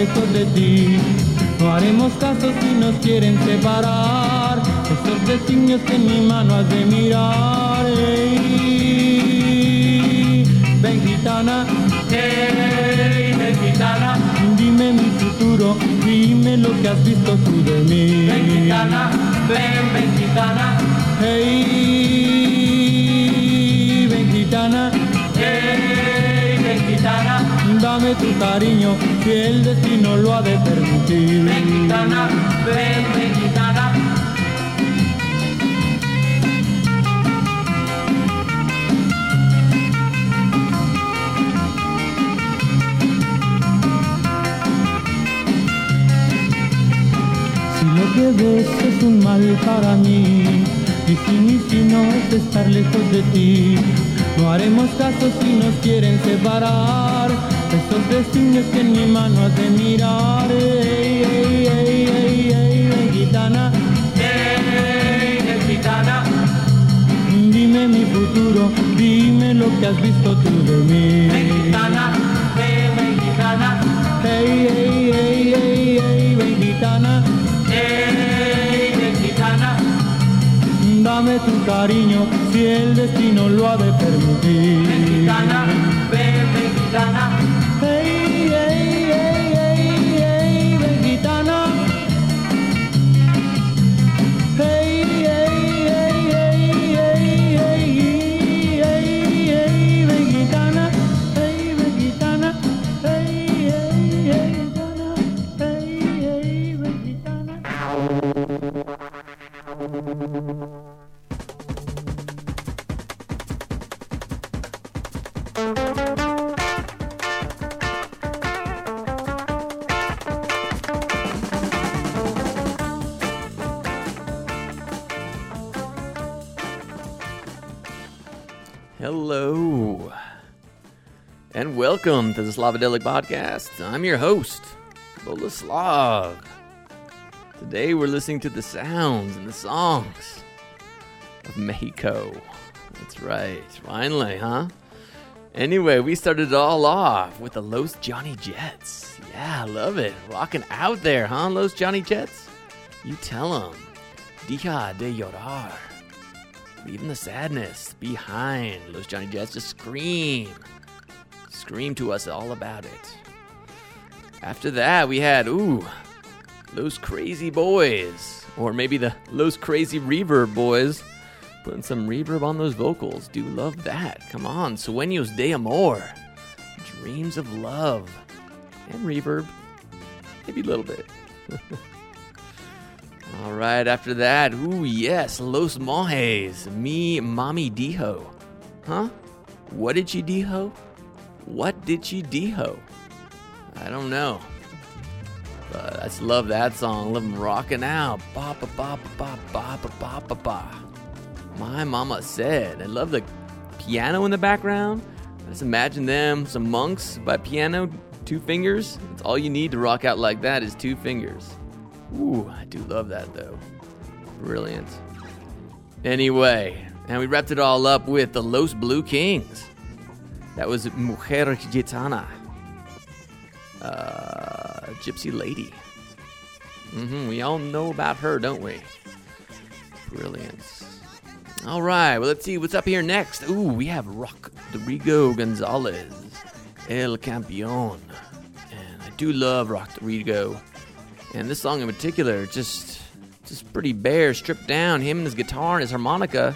lejos de ti, no haremos caso si nos quieren separar. Esos designios que en mi mano has de mirar. Ey, ven gitana, hey mexicana, dime mi futuro, dime lo que has visto tú de mí. mexicana, ven mexicana, Hey, ven gitana. hey mexicana, Dame tu cariño, si el destino lo ha de permitir. mexicana, ven mexicana, Si lo que ves es un mal para mí, y si mi no es estar lejos de ti, no haremos caso si nos quieren separar. Esos destinos que en mi mano has de mirar. Ey, ey, ey, ey, ey, ven, gitana, hey mexicana, dime mi futuro, dime lo que has visto tú de mí. mexicana, ven mexicana, Hey, hey, hey, hey, hey, ven gitana, hey mexicana, dame tu cariño si el destino lo ha de permitir. mexicana, welcome to the Slavadelic Podcast. I'm your host, Boleslav. Today we're listening to the sounds and the songs of Mexico. That's right, finally, huh? Anyway, we started it all off with the Los Johnny Jets. Yeah, I love it. Rocking out there, huh, Los Johnny Jets? You tell them. Deja de llorar. Leaving the sadness behind. Los Johnny Jets just scream. Scream to us all about it. After that, we had, ooh, Los Crazy Boys. Or maybe the Los Crazy Reverb Boys. Putting some reverb on those vocals. Do love that. Come on. Sueños de Amor. Dreams of love. And reverb. Maybe a little bit. All right, after that, ooh, yes, Los Monjes, me, Mommy Dijo. Huh? What did she dijo? What did she dijo? I don't know. But I just love that song. Love them rocking out. Ba ba ba ba ba ba ba ba ba. My mama said. I love the piano in the background. Just imagine them, some monks by piano, two fingers. It's all you need to rock out like that is two fingers. Ooh, I do love that though. Brilliant. Anyway, and we wrapped it all up with the Los Blue Kings. That was Mujer Gitana, uh, Gypsy Lady. hmm we all know about her, don't we? Brilliant. All right, well, let's see what's up here next. Ooh, we have Rodrigo Gonzalez, El Campeon. And I do love Rodrigo. And this song in particular, just just pretty bare, stripped down. Him and his guitar and his harmonica,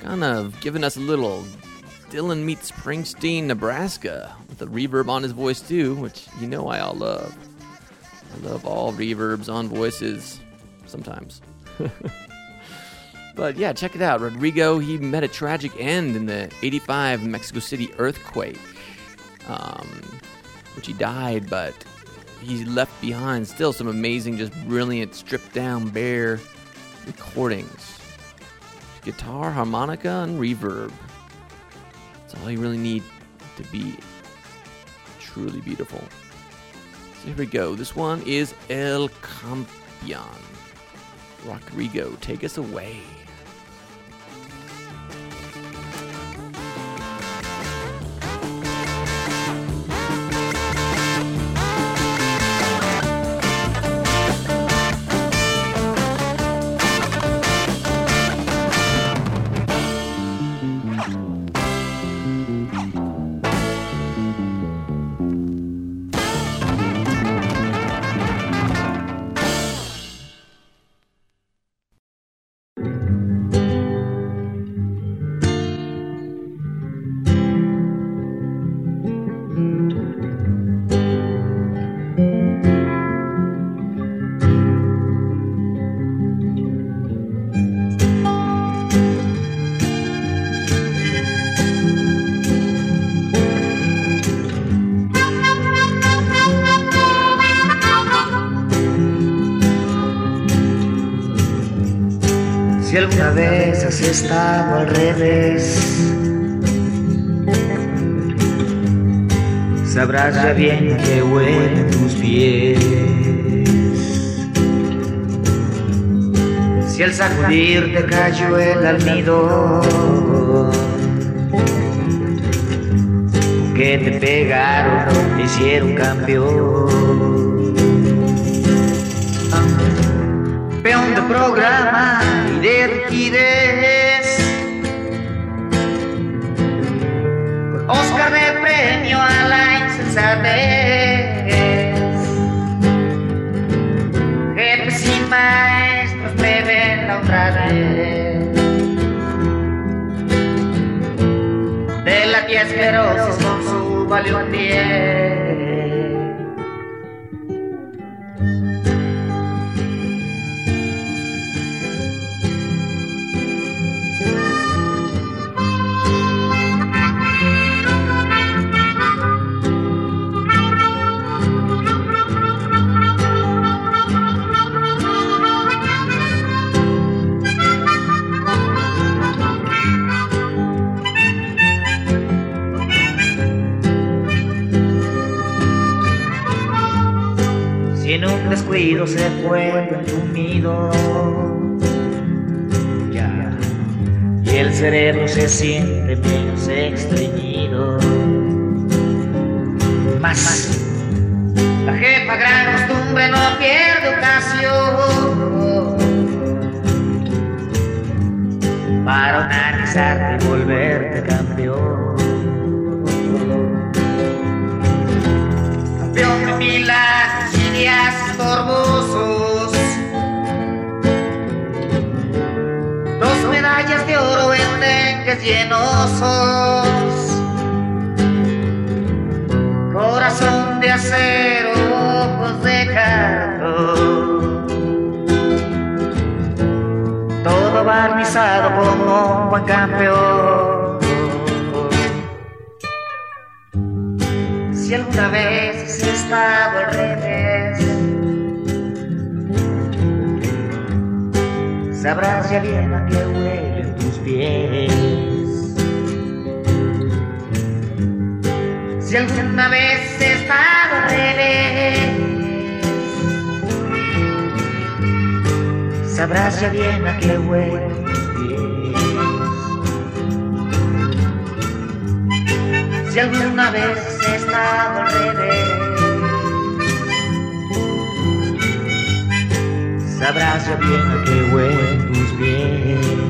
kind of giving us a little Dylan meets Springsteen, Nebraska, with a reverb on his voice too, which you know I all love. I love all reverbs on voices, sometimes. but yeah, check it out. Rodrigo, he met a tragic end in the 85 Mexico City earthquake, um, which he died, but he left behind still some amazing, just brilliant, stripped down, bare recordings. guitar, harmonica, and reverb. That's all you really need to be truly beautiful. So here we go. This one is El Campeon. Rodrigo, take us away. Estado al revés, sabrás ya bien que huelen tus pies. Si al sacudir te cayó el almidón, que te pegaron, te hicieron campeón. Peón de programa y de. Oscar de premio a la insensatez. Jefes y maestros me ven la otra vez. De la tía esclerosis con su valión 10. Fue entumido ya, y el cerebro se siente menos estreñido. Más, la jefa gran costumbre no pierde ocasión para organizarte y volverte campeón. campeón de y días torbosos. Medallas de oro en dengues llenosos. Corazón de acero, ojos de cartón. Todo barnizado como un buen campeón. Si alguna vez has estado al revés, sabrás ya bien a qué huelen tus pies. Si alguna vez has estado al revés, sabrás ya bien a qué huelen tus pies. Si alguna vez has estado al revés, sabrás ya bien a qué huelen tus pies.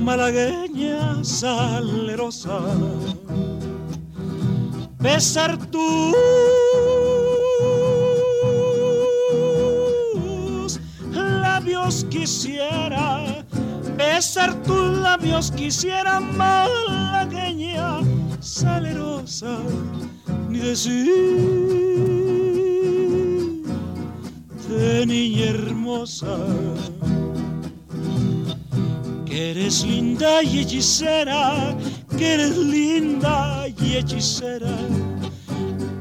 Malagueña salerosa, besar tus labios quisiera, besar tus labios quisiera, malagueña salerosa, ni decir de niña hermosa que eres linda y hechicera, que eres linda y hechicera,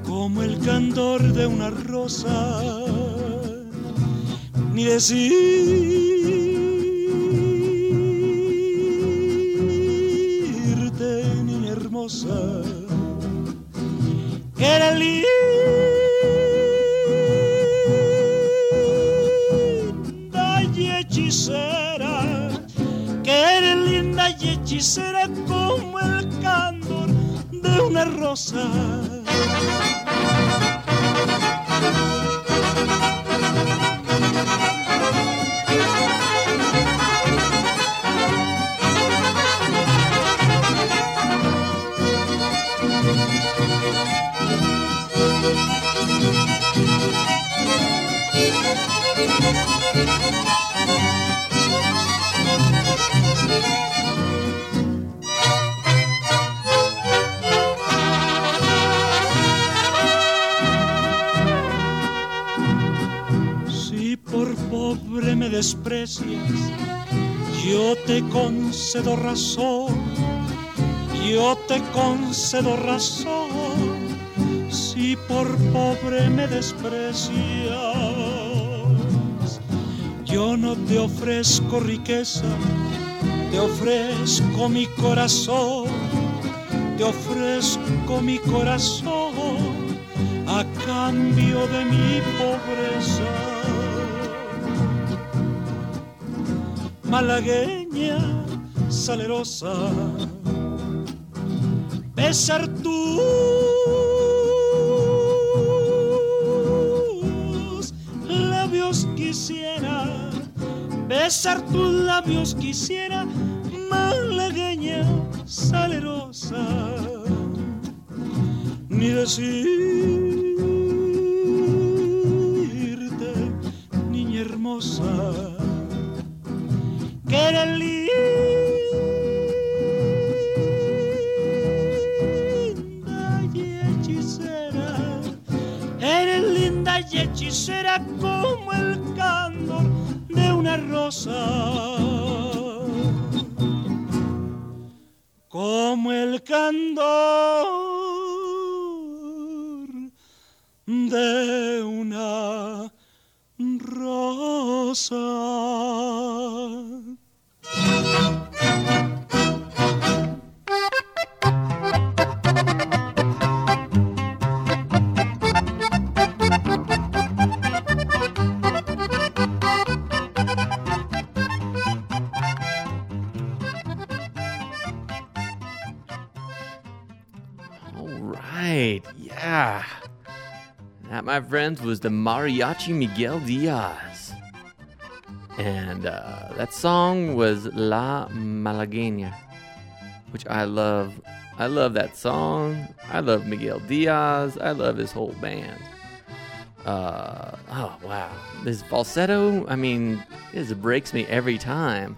como el candor de una rosa, ni decirte, de desprecias, yo te concedo razón, yo te concedo razón. Si por pobre me desprecias, yo no te ofrezco riqueza, te ofrezco mi corazón, te ofrezco mi corazón a cambio de mi pobreza. Malagueña salerosa, besar tus labios quisiera, besar tus labios quisiera, malagueña salerosa. Ni decirte, eres linda y hechicera, eres linda y hechicera como el candor de una rosa como el candor de una rosa. Friends, was the Mariachi Miguel Diaz. And uh, that song was La Malagueña, which I love. I love that song. I love Miguel Diaz. I love his whole band. Uh, oh, wow. This falsetto, I mean, it breaks me every time.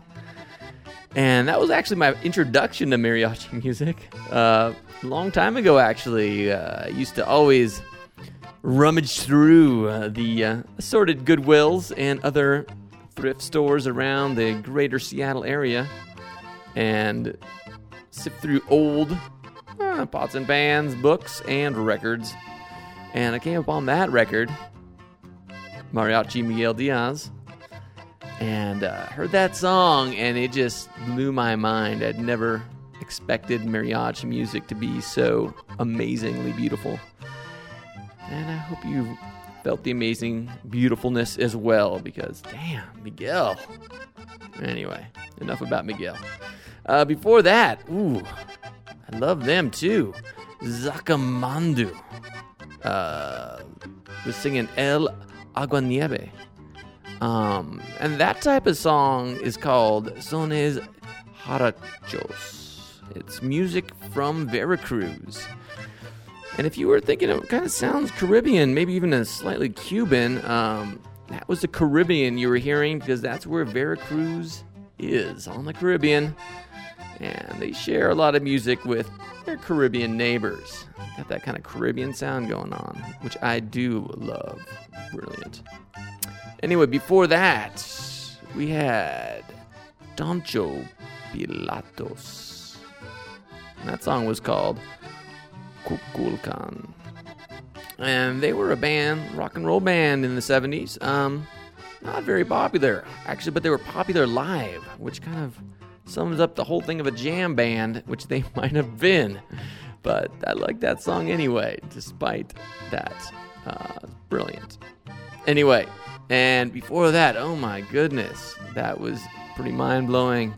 And that was actually my introduction to mariachi music. Uh, long time ago, actually. Uh, I used to always rummage through uh, the uh, assorted Goodwills and other thrift stores around the greater Seattle area and sift through old uh, pots and pans, books, and records. And I came upon that record, Mariachi Miguel Diaz, and uh, heard that song, and it just blew my mind. I'd never expected mariachi music to be so amazingly beautiful. And I hope you felt the amazing beautifulness as well, because damn, Miguel. Anyway, enough about Miguel. Uh, before that, ooh, I love them too. Zacamandu uh, was singing El Aguanieve. Um, and that type of song is called Sones Jarochos. It's music from Veracruz. And if you were thinking it kind of sounds Caribbean, maybe even a slightly Cuban, um, that was the Caribbean you were hearing because that's where Veracruz is on the Caribbean. And they share a lot of music with their Caribbean neighbors. Got that kind of Caribbean sound going on, which I do love. Brilliant. Anyway, before that, we had Toncho Pilatos. And that song was called Kukulkan. And they were a band, rock and roll band in the 70s. Um, not very popular, actually, but they were popular live, which kind of sums up the whole thing of a jam band, which they might have been. But I like that song anyway, despite that. Uh, brilliant. Anyway, and before that, oh my goodness, that was pretty mind blowing.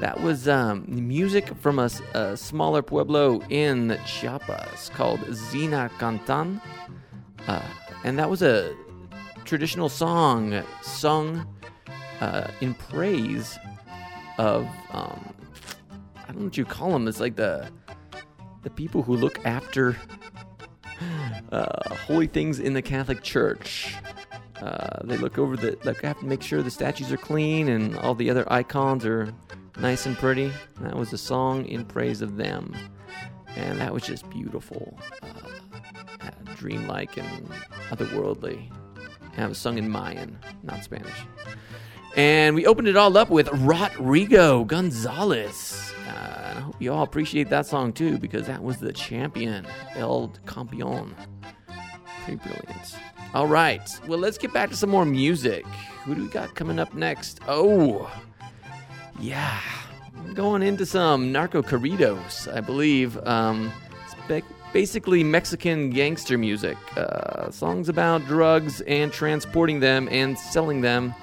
That was um, music from a smaller pueblo in Chiapas called Zinacantán. Uh, and that was a traditional song sung uh, in praise of, um, I don't know what you call them. It's like the, the people who look after uh, holy things in the Catholic Church. Uh, they look over the, like, I have to make sure the statues are clean and all the other icons are nice and pretty. That was a song in praise of them, and that was just beautiful, uh, uh, dreamlike and otherworldly. And it was sung in Mayan, not Spanish. And we opened it all up with Rodrigo Gonzalez. Uh, and I hope you all appreciate that song too, because that was the champion, El Campeon. Pretty brilliant. All right, well, let's get back to some more music. Who do we got coming up next? Oh, yeah, I'm going into some narco corridos, I believe. Um, basically Mexican gangster music. Uh, songs about drugs and transporting them and selling them.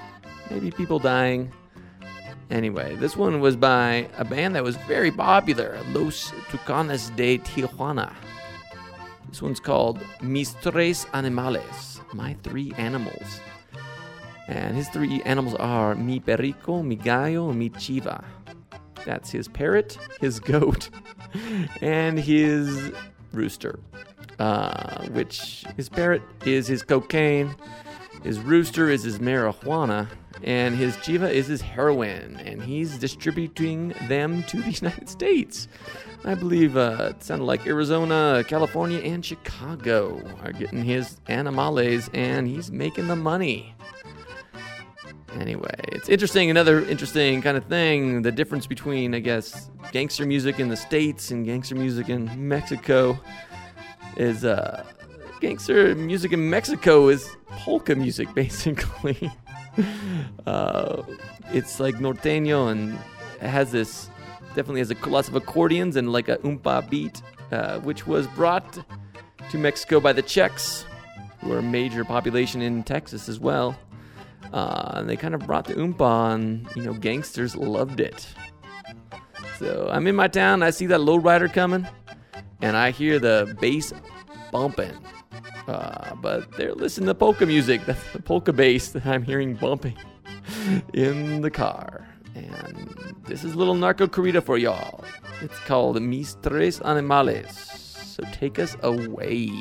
Maybe people dying. Anyway, this one was by a band that was very popular, Los Tucanes de Tijuana. This one's called Mis Tres Animales, My Three Animals. And his three animals are mi perico, mi gallo, mi chiva. That's his parrot, his goat, and his rooster. Uh, which his parrot is his cocaine, his rooster is his marijuana, and his chiva is his heroin. And he's distributing them to the United States. I believe uh, it sounded like Arizona, California, and Chicago are getting his animales, and he's making the money. Anyway, it's interesting. Another interesting kind of thing the difference between, I guess, gangster music in the States and gangster music in Mexico is uh, gangster music in Mexico is polka music, basically. uh, it's like norteño and it has this, definitely has a, lots of accordions and like a umpa beat, uh, which was brought to Mexico by the Czechs, who are a major population in Texas as well. Uh, and they kind of brought the umpa, and you know, gangsters loved it. So I'm in my town, I see that lowrider coming, and I hear the bass bumping. But they're listening to polka music. That's the polka bass that I'm hearing bumping in the car. And this is little narco corrida for y'all. It's called Mis Tres Animales. So take us away.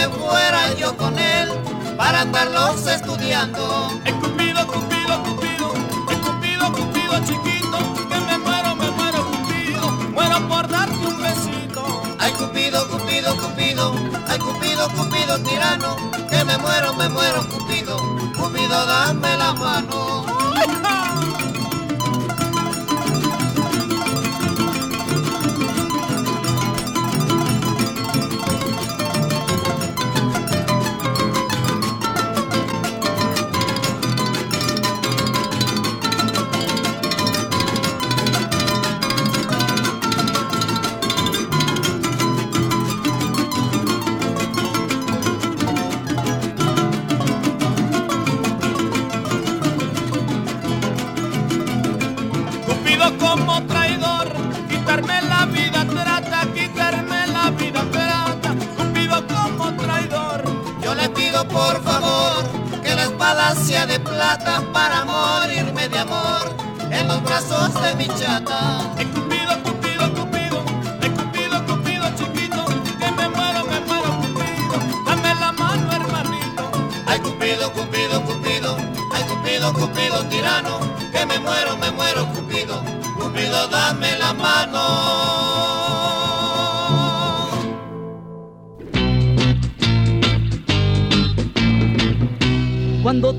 me fuera yo con él para andarlos estudiando. He cupido, cupido, cupido, he cupido, cupido chiquito, que me muero, me muero, cupido, muero por darte un besito. Ay, cupido, cupido, cupido, ay, cupido, cupido tirano, que me muero, me muero, cupido, cupido, dame la mano.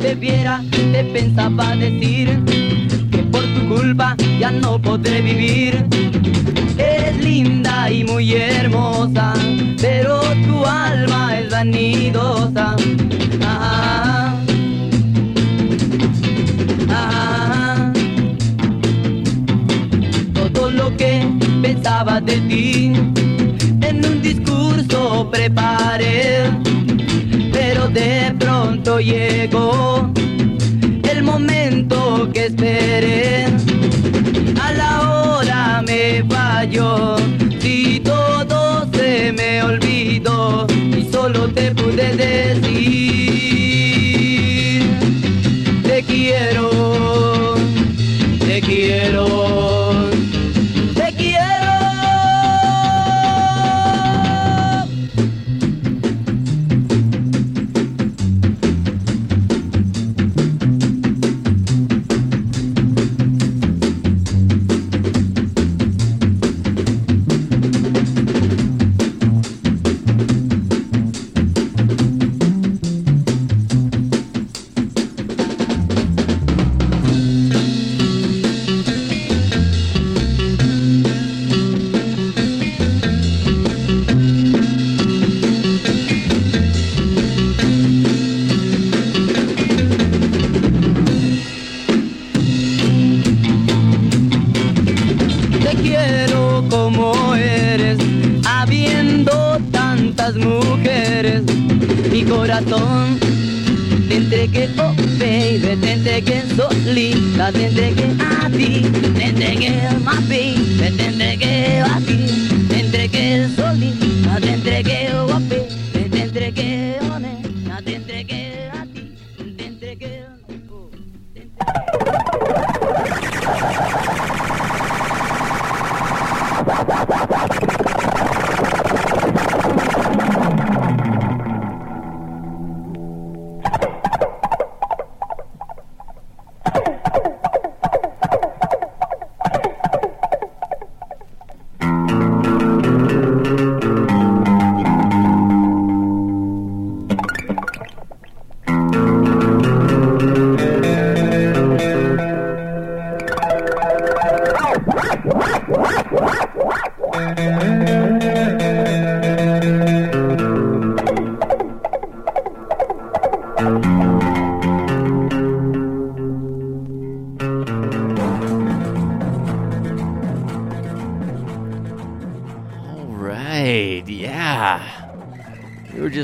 te viera, te pensaba decir que por tu culpa ya no podré vivir. Eres linda y muy hermosa, pero tu alma es vanidosa. Ah, ah, ah, Todo lo que pensaba de ti llegó el momento que esperé. A la hora me falló, si todo se me olvidó y solo te pude decir.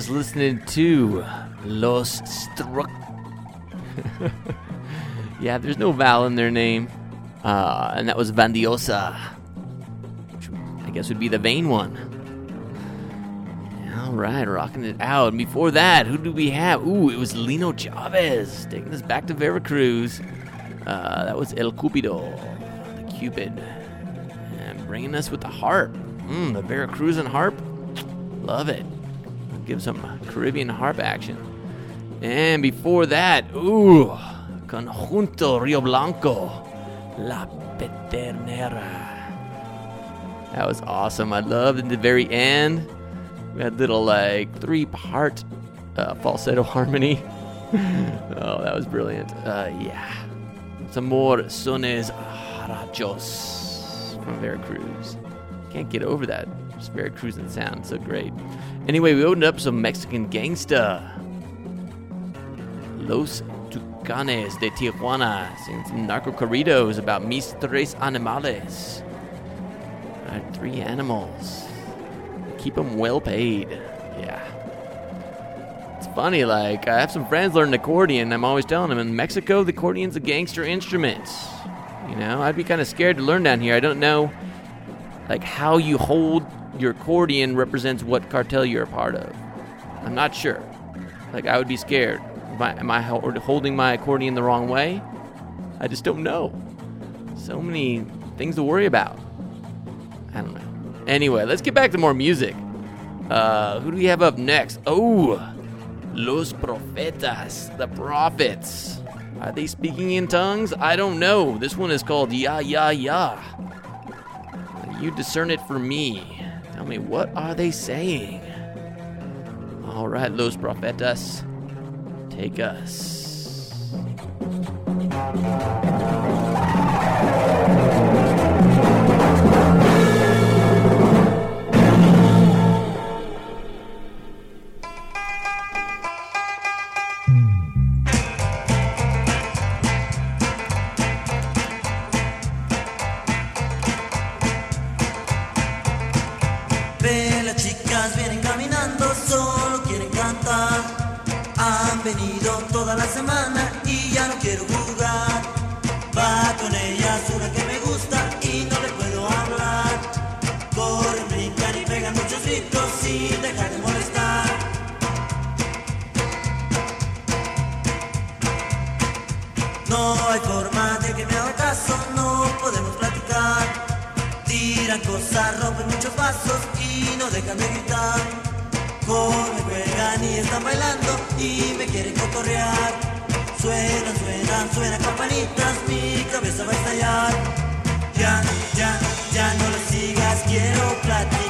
Listening to Los Strwck. yeah, there's no vowel in their name. Uh, and that was Vanidosa, which I guess would be the vain one. All right, rocking it out. And before that, who do we have? Ooh, it was Lino Chavez taking us back to Veracruz. Uh, that was El Cupido, the Cupid, and bringing us with the harp. Mm, the Veracruzan harp. Love it. Give some Caribbean harp action. And before that, ooh, Conjunto Rio Blanco, La Petenera. That was awesome. I loved in the very end. We had little like three part uh, falsetto harmony. oh, that was brilliant. Uh, yeah. Some more sones jarochos from Veracruz. Can't get over that. Just cruising sound. So great. Anyway, we opened up some Mexican gangsta. Los Tucanes de Tijuana. Singing some narco corridos about mis tres animales. Uh, three animals. Keep them well paid. Yeah. It's funny, like, I have some friends learning accordion. I'm always telling them in Mexico, the accordion's a gangster instrument. You know, I'd be kind of scared to learn down here. I don't know, like, how you hold your accordion represents what cartel you're a part of. I'm not sure. Like, I would be scared. Am I, am I holding my accordion the wrong way? I just don't know. So many things to worry about. I don't know. Anyway, let's get back to more music. Uh, who do we have up next? Oh, Los Profetas, the prophets. Are they speaking in tongues? I don't know. This one is called Ya Ya Ya. You discern it for me. Tell me, what are they saying? All right, Los Profetas, take us. Corren, juegan y están bailando y me quieren cotorrear. Suenan, suenan, suenan campanitas, mi cabeza va a estallar. Ya, ya, ya no le sigas, quiero platicar.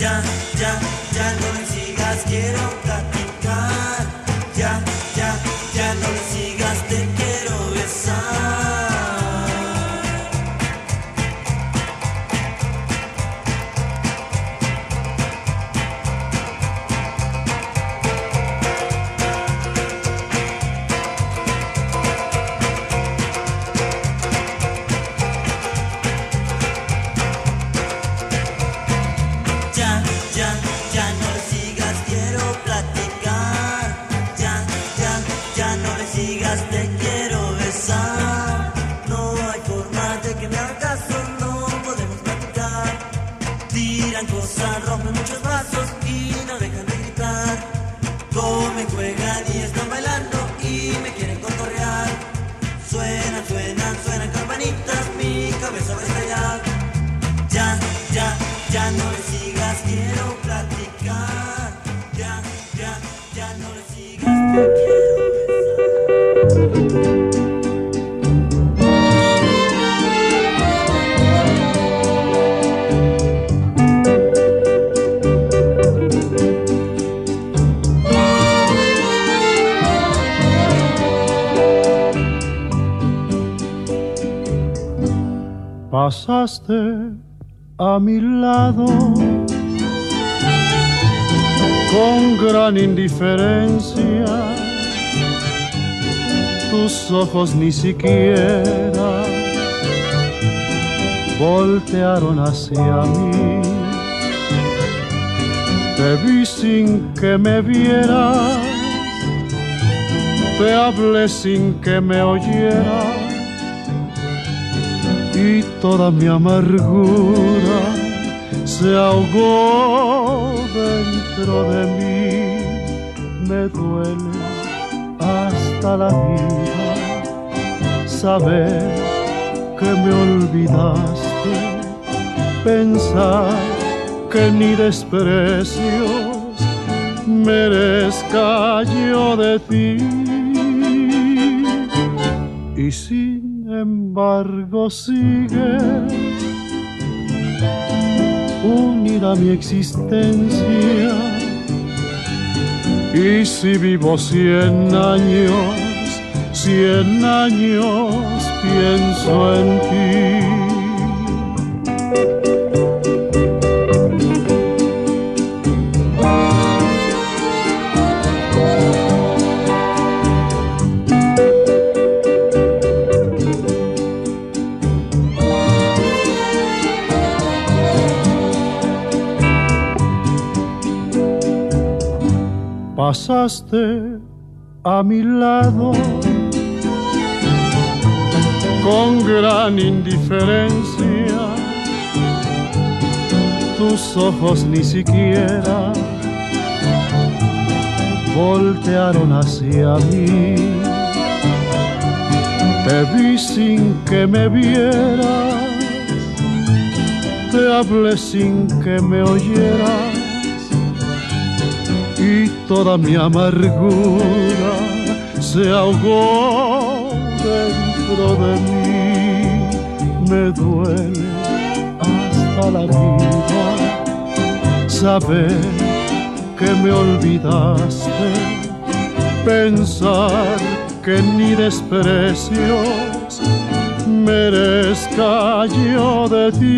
Ya, ya, ya no me sigas, quiero platicar. Ni siquiera voltearon hacia mí. Te vi sin que me vieras, te hablé sin que me oyeras y toda mi amargura se ahogó dentro de mí. Me duele hasta la vida saber que me olvidaste, pensar que ni desprecios merezca yo de ti. Y sin embargo sigue unida mi existencia. Y si vivo cien años, cien años pienso en ti. pasaste a mi lado con gran indiferencia. Tus ojos ni siquiera voltearon hacia mí. Te vi sin que me vieras, te hablé sin que me oyeras y toda mi amargura se ahogó dentro de mí. Me duele hasta la vida saber que me olvidaste, pensar que ni desprecios merezca yo de ti.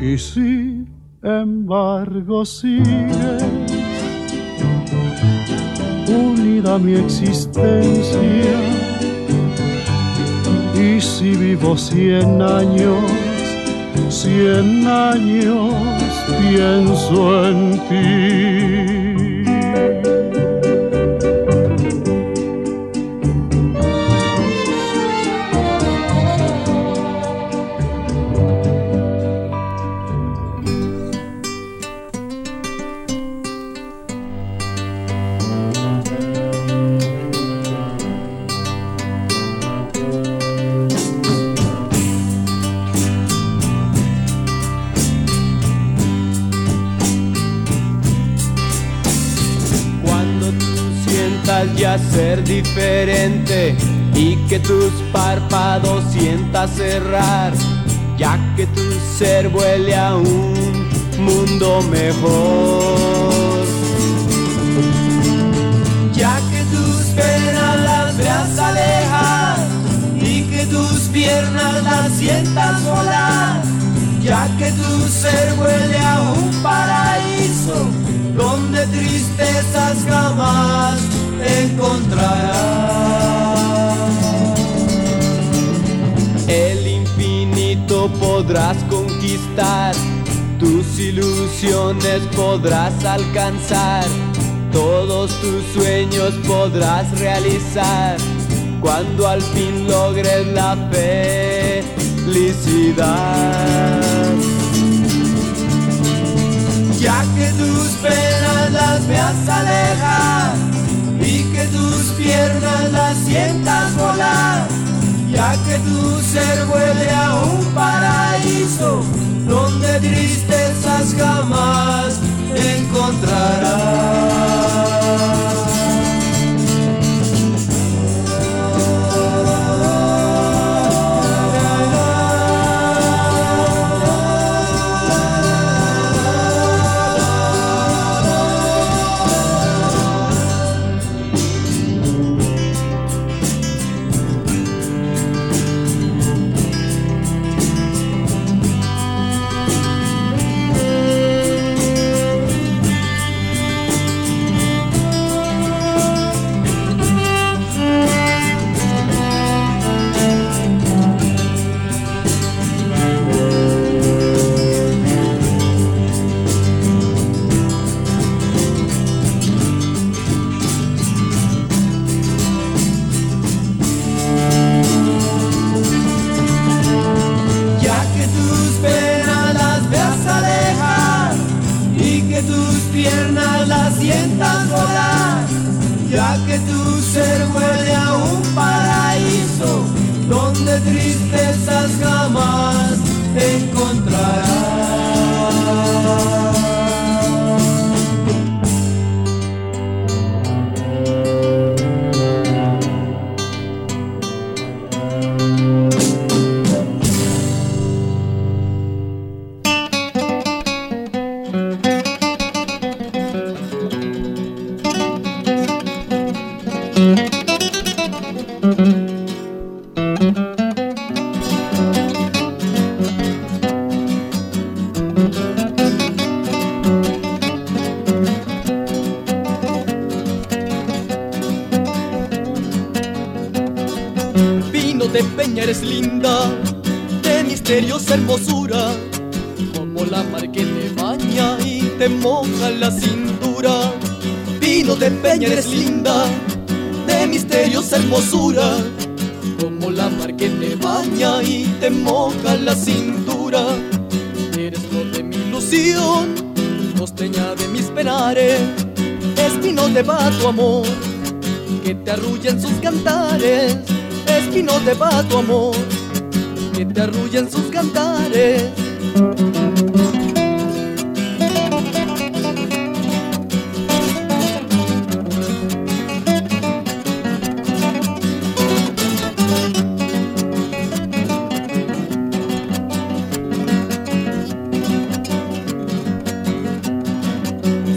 Y si embargo sigue unida mi existencia. Y si vivo cien años, cien años pienso en ti. Diferente y que tus párpados sientas cerrar, ya que tu ser vuele a un mundo mejor. Ya que tus penas las veas alejar y que tus piernas las sientas volar, ya que tu ser vuele a un paraíso donde tristezas jamás encontrarás. El infinito podrás conquistar, tus ilusiones podrás alcanzar, todos tus sueños podrás realizar cuando al fin logres la felicidad. ya que tus penas las veas alejar tus piernas las sientas volar, ya que tu ser huele a un paraíso donde tristezas jamás encontrarás. Ser huele a un paraíso donde tristezas jamás encontrarás. Espino de va tu amor, que te arrulla en sus cantares.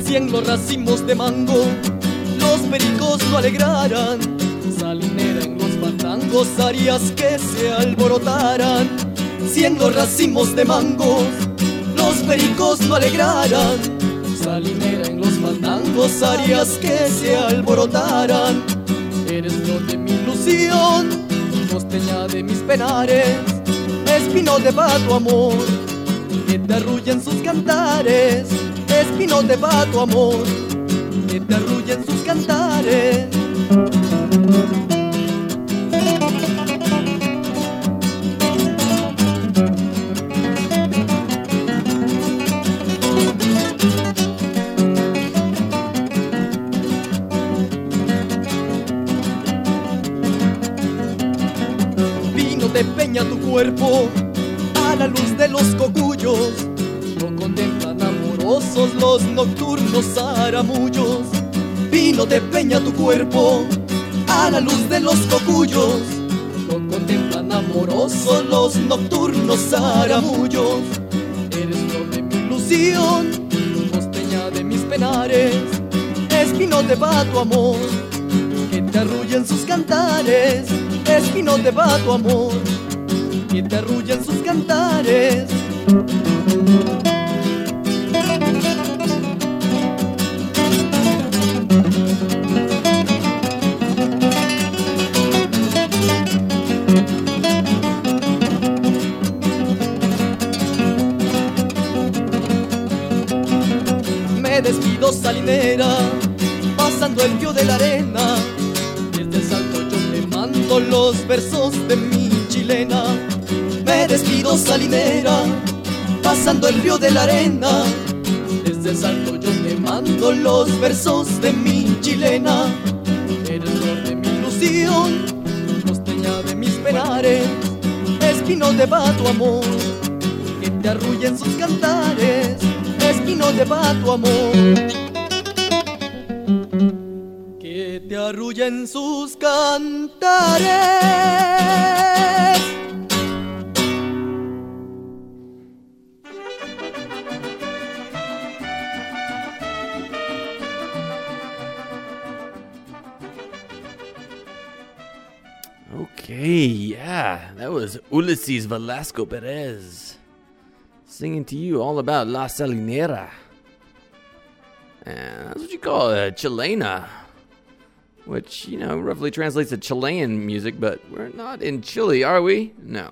Cien los racimos de mango, los pericos lo en harías que se alborotaran. Cien los racimos de mangos, los pericos lo alegraran. Salinera en los fandangos harías que se alborotaran. Eres flor de mi ilusión, costeña de mis penares, espino de va tu amor, que te arrulla en sus cantares. Espino de va tu amor, que te arrulla en sus cantares. A la luz de los cocuyos. Lo contemplan amorosos los nocturnos aramullos. Eres flor de mi ilusión, costeña de mis penares. Espino de va tu amor, que te arrulla en sus cantares. Espino de va tu amor, que te arrulla en sus cantares. El río de la arena. Desde Entonces alto yo te mando los versos de mi chilena. Eres flor de mi ilusión, costeña de mis penares, esquino de va tu amor, que te arrullen sus cantares, esquino de va tu amor. Que te arrullen sus cantares. Okay, yeah, that was Ulysses Velasco Perez singing to you all about La Salinera. And that's what you call a Chilena, which, you know, roughly translates to Chilean music, but we're not in Chile, are we? No.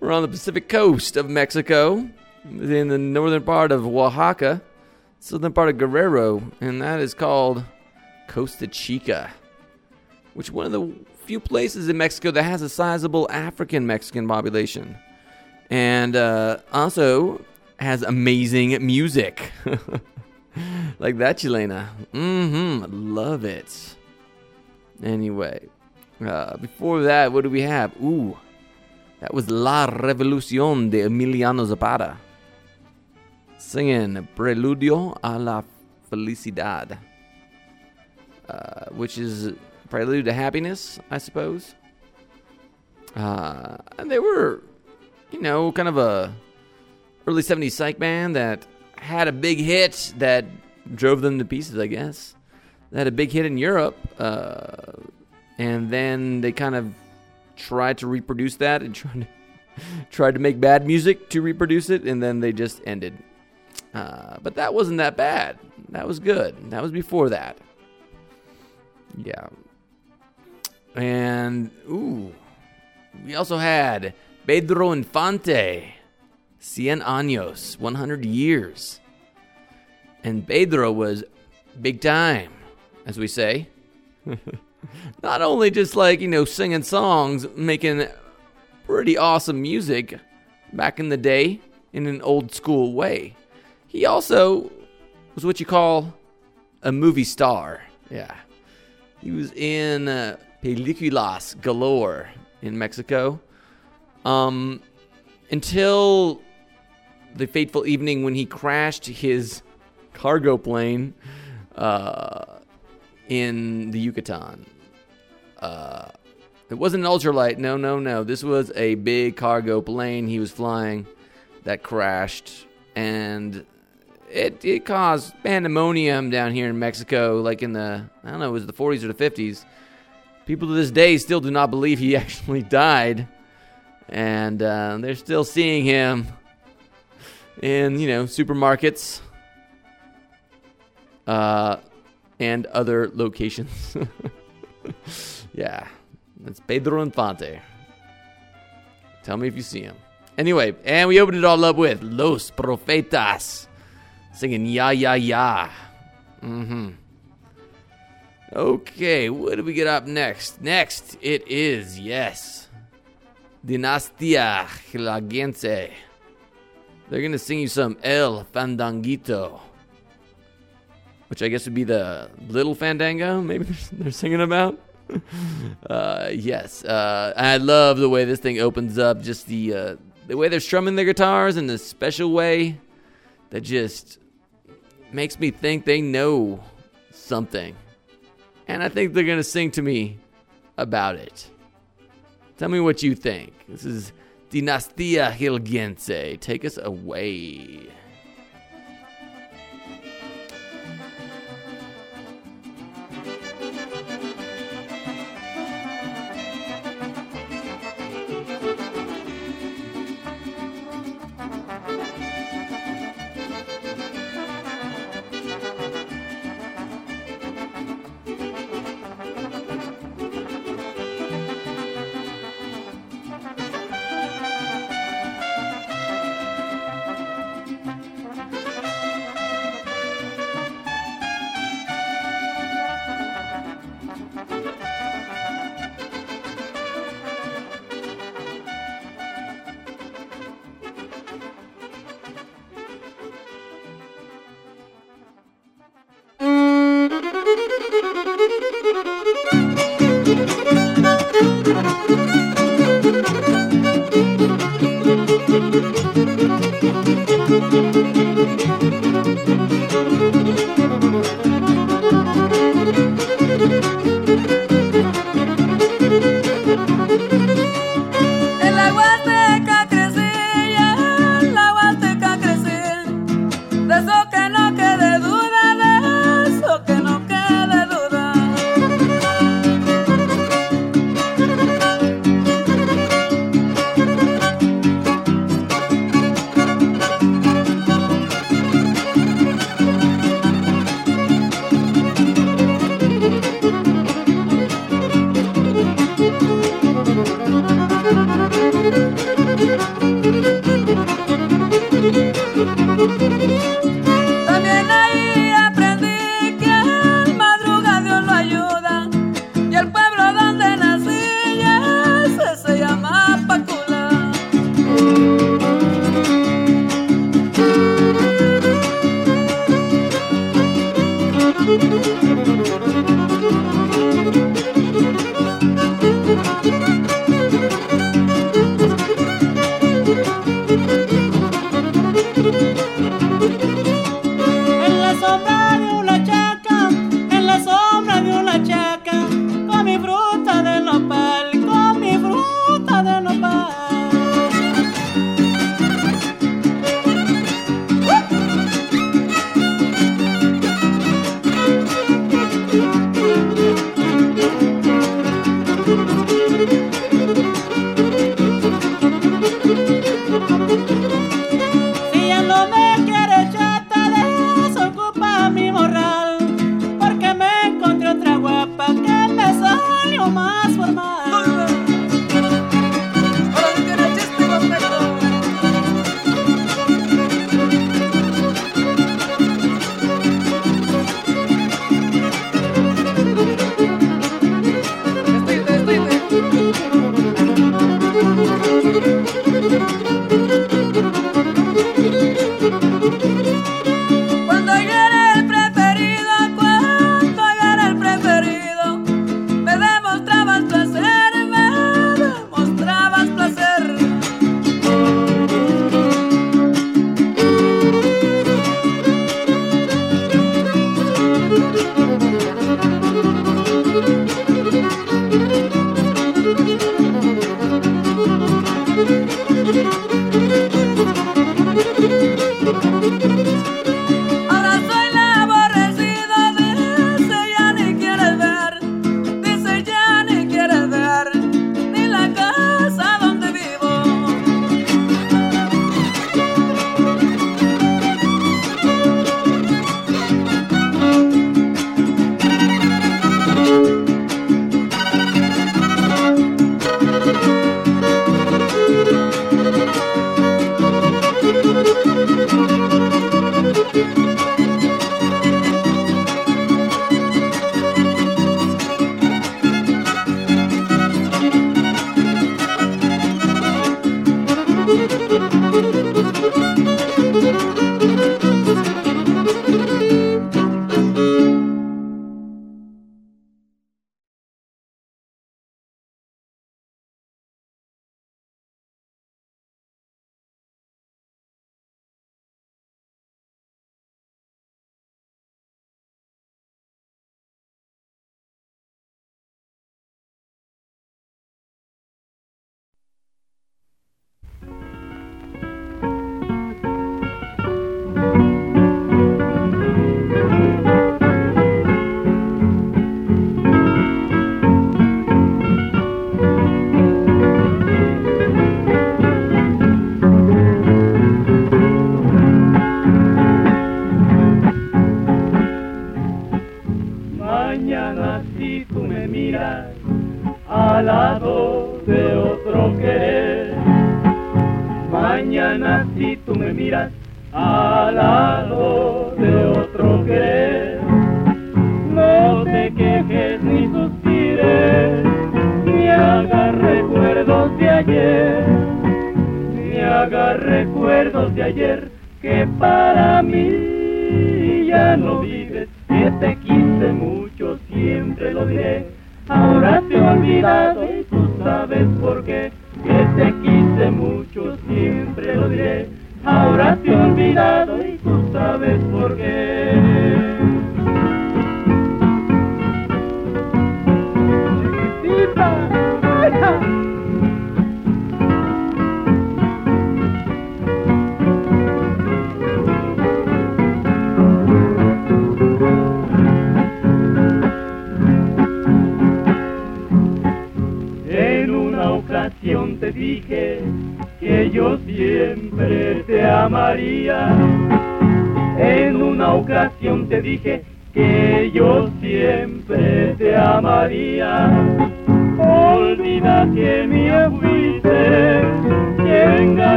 We're on the Pacific coast of Mexico, in the northern part of Oaxaca, southern part of Guerrero, and that is called Costa Chica, which one of the few places in Mexico that has a sizable African Mexican population, and uh, also has amazing music. like that Chilena. Mm-hmm. Love it. Anyway, uh, before that, what do we have? Ooh, that was La Revolucion de Emiliano Zapata. Singing Preludio a la Felicidad. Uh, which is prelude to happiness, I suppose. Uh, and they were, you know, kind of a early 70s psych band that had a big hit that drove them to pieces, I guess. They had a big hit in Europe, uh, and then they kind of tried to reproduce that and tried to, tried to make bad music to reproduce it, and then they just ended. Uh, but that wasn't that bad. That was good. That was before that. Yeah. And, ooh, we also had Pedro Infante, Cien Años, 100 years. And Pedro was big time, as we say. Not only just like, you know, singing songs, making pretty awesome music back in the day in an old school way, he also was what you call a movie star. Yeah. He was in uh, películas galore in Mexico. Um, until the fateful evening when he crashed his cargo plane uh, in the Yucatan. Uh, it wasn't an ultralight. No, no, no. This was a big cargo plane he was flying that crashed, and it it caused pandemonium down here in Mexico. Like in the I don't know, it was the 40s or the 50s. People to this day still do not believe he actually died, and uh, they're still seeing him in you know supermarkets uh, and other locations. yeah, that's Pedro Infante. Tell me if you see him. Anyway, and we opened it all up with Los Profetas singing Ya Ya Ya. Mm hmm. Okay, what do we get up next? Next, it is, yes, Dinastia Hidalguense. They're going to sing you some El Fandanguito, which I guess would be the little Fandango, maybe they're singing about. uh, yes, uh, I love the way this thing opens up, just the, uh, the way they're strumming their guitars in this special way that just makes me think they know something. And I think they're going to sing to me about it. Tell me what you think. This is Dinastia Hidalguense. Take us away.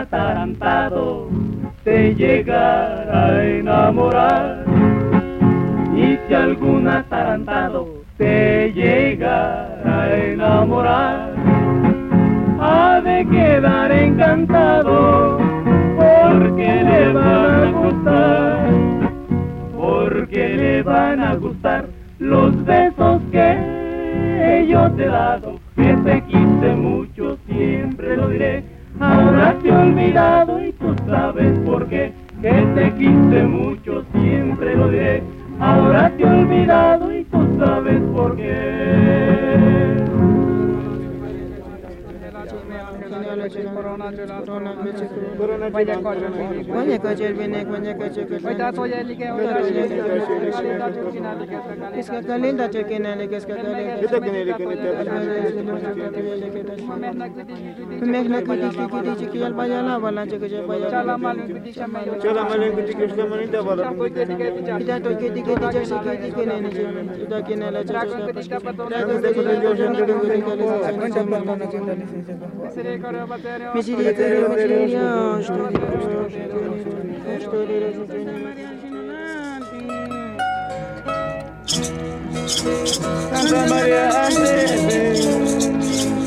Atarantado te llegara a enamorar, y si algún atarantado te llegara a enamorar, ha de quedar encantado porque le van a gustar, porque le van a gustar los besos que yo te he dado, que te quise mucho, siempre lo diré. Ahora te he olvidado y tú sabes por qué, que te quise mucho, siempre lo diré. Ahora te he olvidado y tú sabes por qué. köcsög, vannak köcsög, vagyok köcsög, vagyok köcsög, vagyok köcsög, इसका calendar check करना है इसका मेहनत को दिखे कि दिखे कि यार बजाना वाला चेक चेक बजाना चला मालिक को दिखे इसका मन इंदा वाला इधर तो के दिखे दिखे से के दिखे नहीं नहीं इधर के नहीं लगा चेक इधर को दिखे जो जो के दिखे नहीं नहीं misiri ya. Что ли? Santa Maria Ande,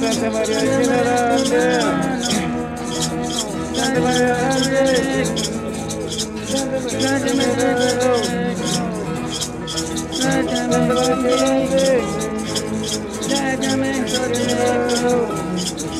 Santa Maria Generande, Santa Maria Ande, Santa Maria Ande, Santa Maria Ande, Santa Maria Ande,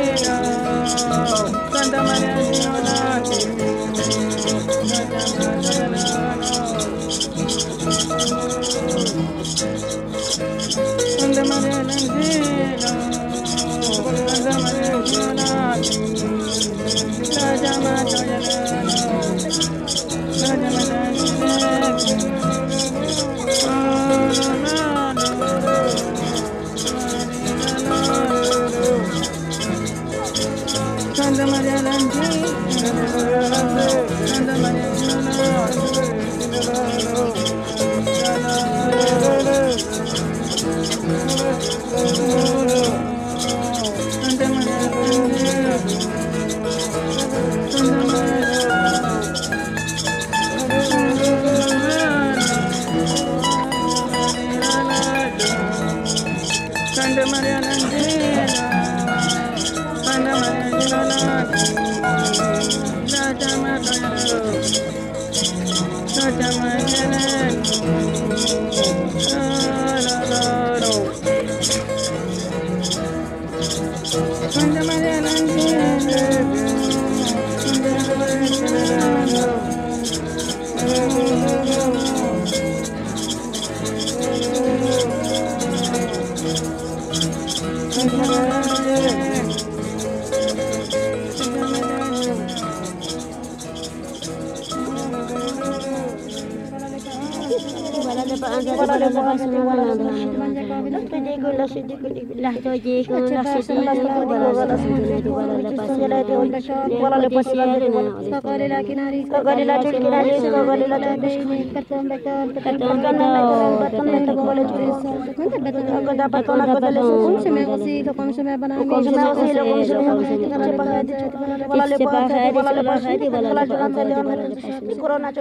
Corona,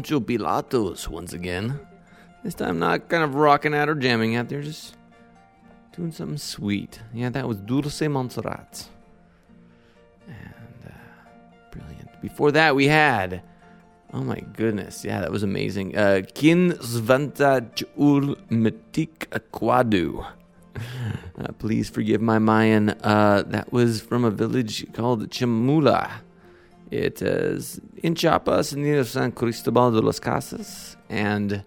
was Toncho Pilatos once again. This time not kind of rocking out or jamming out there, just doing something sweet. Yeah, that was Dulce Montserrat. And uh, brilliant. Before that, we had, oh my goodness, yeah, that was amazing. Uh, Kin Svanta Chul Metik Aquadu. Uh, please forgive my Mayan. Uh, that was from a village called Chamula. It is in Chiapas, near San Cristobal de las Casas, and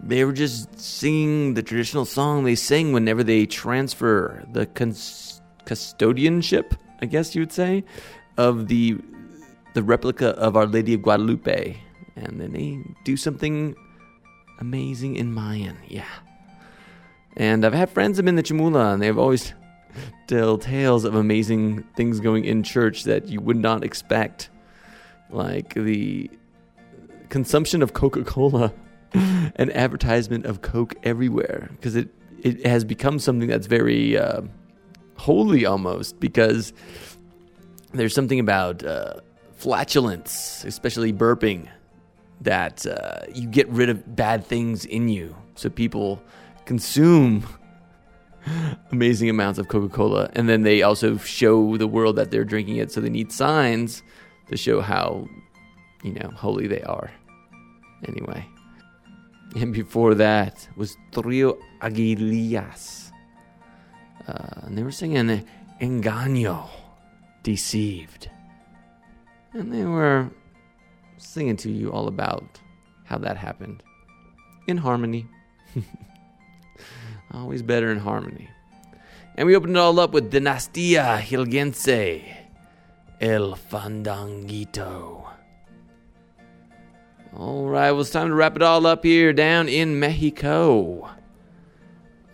they were just singing the traditional song they sing whenever they transfer the cons- custodianship, I guess you would say, of the the replica of Our Lady of Guadalupe, and then they do something amazing in Mayan. Yeah, and I've had friends have been to Chamula, and they've always tell tales of amazing things going in church that you would not expect, like the consumption of Coca Cola and advertisement of Coke everywhere, because it it has become something that's very uh, holy almost, because there's something about uh, flatulence, especially burping, that uh, you get rid of bad things in you, so people consume amazing amounts of Coca Cola. And then they also show the world that they're drinking it. So they need signs to show how, you know, holy they are. Anyway. And before that was Trio Aguilillas. Uh, and they were singing Engaño, Deceived. And they were singing to you all about how that happened in harmony. Always better in harmony. And we opened it all up with Dinastia Hidalguense, El Fandanguito. All right, well, it's time to wrap it all up here down in Mexico.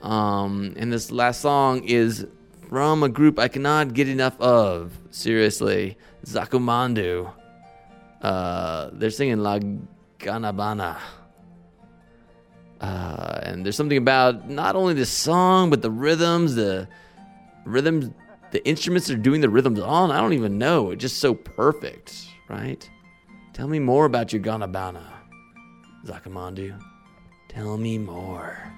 Um, and this last song is from a group I cannot get enough of. Seriously, Sacamandú. Uh, they're singing La Guanabana. Uh, and there's something about not only the song, but the rhythms, the rhythms, the instruments they're doing the rhythms on. I don't even know. It's just so perfect, right? Tell me more about your Guanabana, Sacamandú. Tell me more.